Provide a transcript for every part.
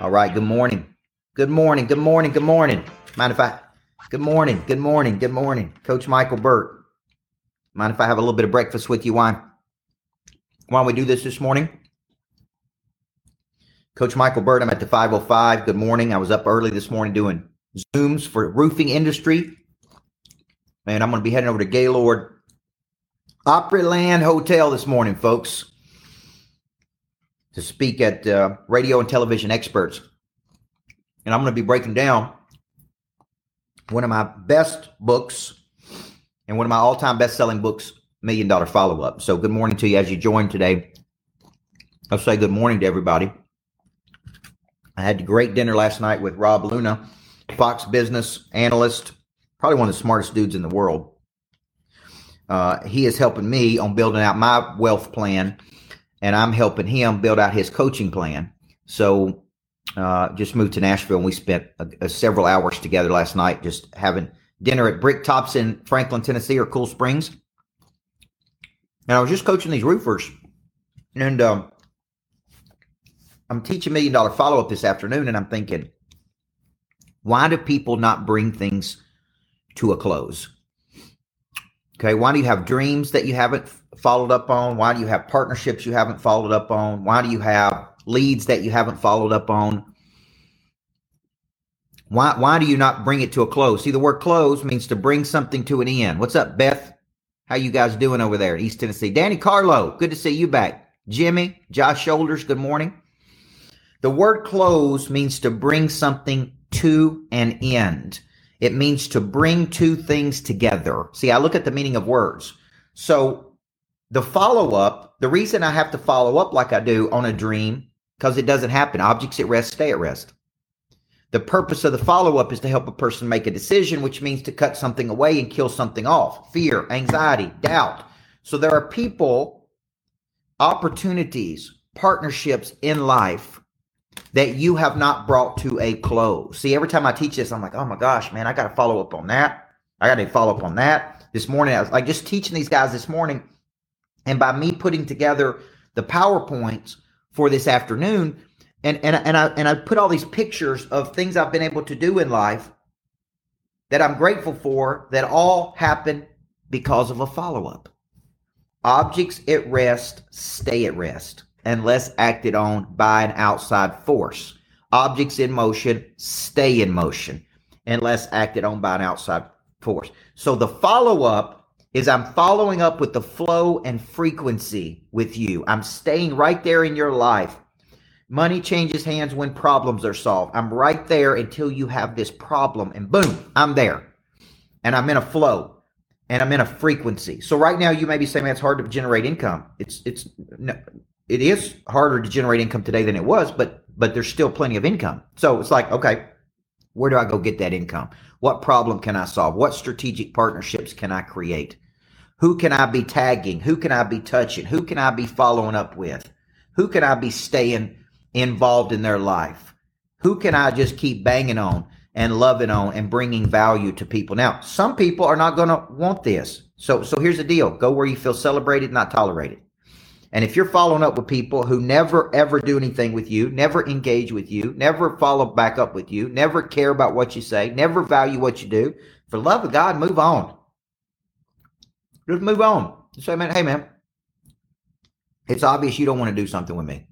All right. Good morning. Good morning. Good morning. Good morning. Mind if I? Good morning. Good morning. Good morning. Coach Michael Burt. Mind if I have a little bit of breakfast with you? Why? Why don't we do this this morning? Coach Michael Burt, I'm at the 505. Good morning. I was up early this morning doing Zooms for roofing industry. And I'm going to be heading over to Gaylord Opryland Hotel this morning, folks to speak at uh, radio and television experts. And I'm going to be breaking down one of my best books and one of my all time best selling books, Million Dollar Follow Up. So, good morning to you as you join today. I'll say good morning to everybody. I had a great dinner last night with Rob Luna, Fox business analyst, probably one of the smartest dudes in the world. Uh, he is helping me on building out my wealth plan and I'm helping him build out his coaching plan. So uh, just moved to Nashville and we spent a, a several hours together last night just having dinner at Bricktop's in Franklin, Tennessee or Cool Springs. And I was just coaching these roofers. And um, I'm teaching Million Dollar Follow Up this afternoon and I'm thinking, why do people not bring things to a close? Okay, why do you have dreams that you haven't followed up on? Why do you have partnerships you haven't followed up on? Why do you have leads that you haven't followed up on? Why why do you not bring it to a close? See, the word close means to bring something to an end. What's up, Beth? How you guys doing over there in East Tennessee? Danny Carlo, good to see you back. Jimmy, Josh Shoulders, good morning. The word close means to bring something to an end. It means to bring two things together. See, I look at the meaning of words. So the follow up, the reason I have to follow up like I do on a dream, because it doesn't happen. Objects at rest stay at rest. The purpose of the follow up is to help a person make a decision, which means to cut something away and kill something off fear, anxiety, doubt. So there are people, opportunities, partnerships in life that you have not brought to a close. See, every time I teach this, I'm like, oh my gosh, man, I got to follow up on that. I got to follow up on that. This morning, I was like just teaching these guys this morning. And by me putting together the PowerPoints for this afternoon, and, and, and I and I put all these pictures of things I've been able to do in life that I'm grateful for that all happen because of a follow-up. Objects at rest stay at rest unless acted on by an outside force. Objects in motion stay in motion unless acted on by an outside force. So the follow up is I'm following up with the flow and frequency with you. I'm staying right there in your life. Money changes hands when problems are solved. I'm right there until you have this problem, and boom, I'm there. And I'm in a flow and I'm in a frequency. So right now you may be saying, man, it's hard to generate income. It's it's no, it is harder to generate income today than it was, but but there's still plenty of income. So it's like, okay, where do I go get that income? What problem can I solve? What strategic partnerships can I create? Who can I be tagging? Who can I be touching? Who can I be following up with? Who can I be staying involved in their life? Who can I just keep banging on and loving on and bringing value to people? Now, some people are not going to want this. So so here's the deal. Go where you feel celebrated, not tolerated. And if you're following up with people who never ever do anything with you, never engage with you, never follow back up with you, never care about what you say, never value what you do, for love of God, move on. Just move on. Just say, man, hey man, it's obvious you don't want to do something with me.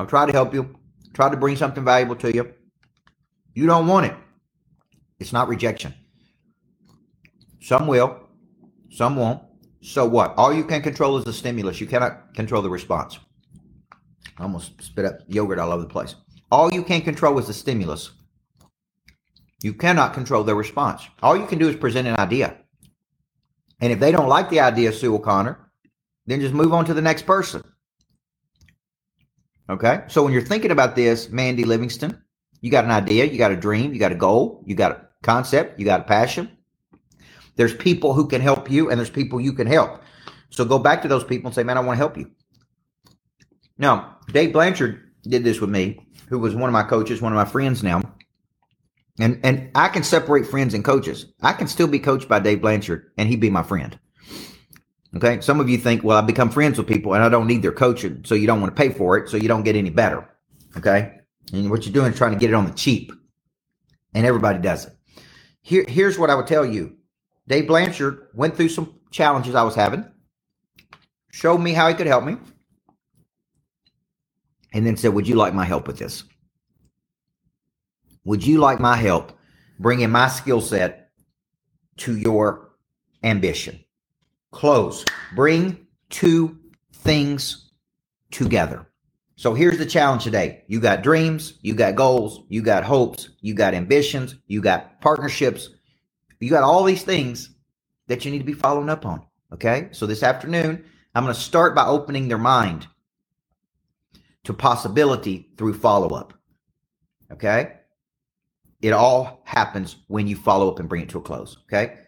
I'll try to help you, try to bring something valuable to you. You don't want it. It's not rejection. Some will, some won't. So what? All you can control is the stimulus. You cannot control the response. I almost spit up yogurt all over the place. All you can control is the stimulus. You cannot control their response. All you can do is present an idea. And if they don't like the idea, Sue O'Connor, then just move on to the next person. Okay? So when you're thinking about this, Mandy Livingston, you got an idea, you got a dream, you got a goal, you got a concept, you got a passion. There's people who can help you, and there's people you can help. So go back to those people and say, man, I want to help you. Now, Dave Blanchard did this with me, who was one of my coaches, one of my friends now. And and I can separate friends and coaches. I can still be coached by Dave Blanchard and he be my friend. Okay. Some of you think, well, I become friends with people and I don't need their coaching, so you don't want to pay for it, so you don't get any better. Okay. And what you're doing is trying to get it on the cheap. And everybody does it. Here, here's what I would tell you. Dave Blanchard went through some challenges I was having, showed me how he could help me, and then said, Would you like my help with this? Would you like my help bringing my skill set to your ambition? Close. Bring two things together. So here's the challenge today. You got dreams, you got goals, you got hopes, you got ambitions, you got partnerships, you got all these things that you need to be following up on. Okay. So this afternoon, I'm going to start by opening their mind to possibility through follow up. Okay. It all happens when you follow up and bring it to a close. Okay.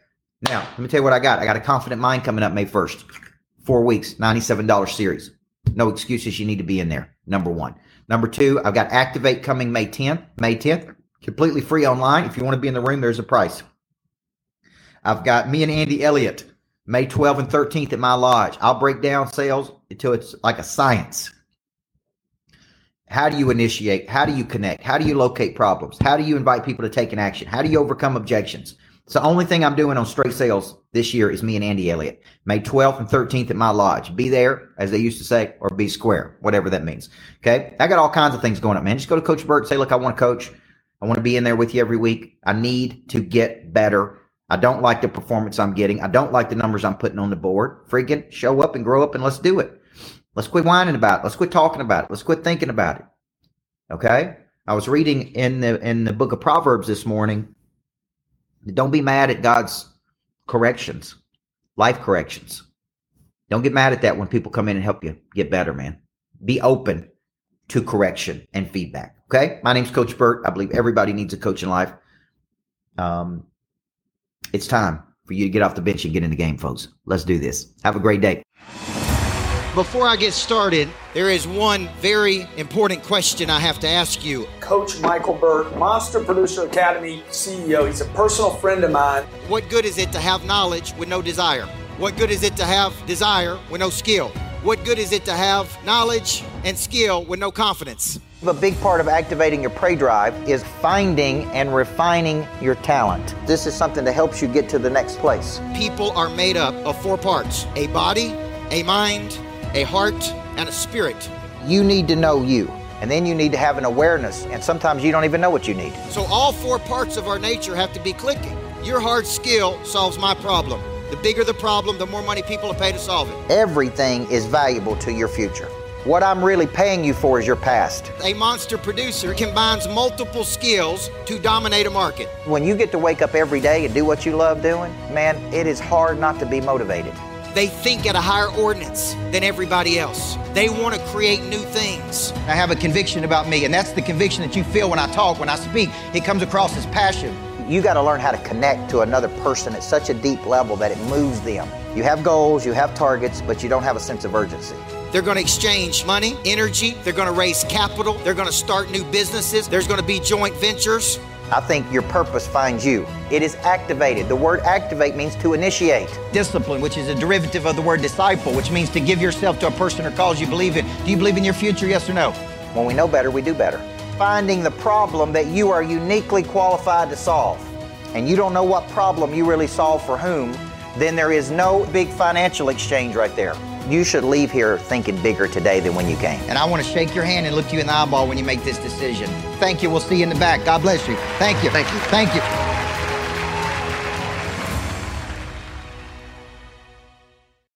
Now, let me tell you what I got. I got a confident mind coming up May 1st. Four weeks, $97 series. No excuses. You need to be in there. Number one. Number two, I've got Activate coming May 10th. May 10th. Completely free online. If you want to be in the room, there's a price. I've got me and Andy Elliott May 12th and 13th at my lodge. I'll break down sales until it's like a science. How do you initiate? How do you connect? How do you locate problems? How do you invite people to take an action? How do you overcome objections? So the only thing I'm doing on straight sales this year is me and Andy Elliott. May 12th and 13th at my lodge. Be there, as they used to say, or be square, whatever that means. Okay. I got all kinds of things going up, man. Just go to Coach Burt, say, look, I want to coach. I want to be in there with you every week. I need to get better. I don't like the performance I'm getting. I don't like the numbers I'm putting on the board. Freaking show up and grow up and let's do it. Let's quit whining about it. Let's quit talking about it. Let's quit thinking about it. Okay. I was reading in the in the book of Proverbs this morning don't be mad at God's corrections, life corrections. Don't get mad at that when people come in and help you get better, man. Be open to correction and feedback. Okay. My name's Coach Burt. I believe everybody needs a coach in life. Um, it's time for you to get off the bench and get in the game, folks. Let's do this. Have a great day. Before I get started, there is one very important question I have to ask you. Coach Michael Burt, Monster Producer Academy CEO. He's a personal friend of mine. What good is it to have knowledge with no desire? What good is it to have desire with no skill? What good is it to have knowledge and skill with no confidence? A big part of activating your prey drive is finding and refining your talent. This is something that helps you get to the next place. People are made up of four parts a body, a mind, a heart, and a spirit. You need to know you. And then you need to have an awareness, and sometimes you don't even know what you need. So, all four parts of our nature have to be clicking. Your hard skill solves my problem. The bigger the problem, the more money people will pay to solve it. Everything is valuable to your future. What I'm really paying you for is your past. A monster producer combines multiple skills to dominate a market. When you get to wake up every day and do what you love doing, man, it is hard not to be motivated. They think at a higher ordinance than everybody else. They want to create new things. I have a conviction about me, and that's the conviction that you feel when I talk, when I speak. It comes across as passion. You got to learn how to connect to another person at such a deep level that it moves them. You have goals, you have targets, but you don't have a sense of urgency. They're going to exchange money, energy, they're going to raise capital, they're going to start new businesses, there's going to be joint ventures. I think your purpose finds you. It is activated. The word activate means to initiate. Discipline, which is a derivative of the word disciple, which means to give yourself to a person or cause you believe in. Do you believe in your future, yes or no? When we know better, we do better. Finding the problem that you are uniquely qualified to solve, and you don't know what problem you really solve for whom, then there is no big financial exchange right there. You should leave here thinking bigger today than when you came. And I want to shake your hand and look you in the eyeball when you make this decision. Thank you. We'll see you in the back. God bless you. Thank you. Thank you. Thank you.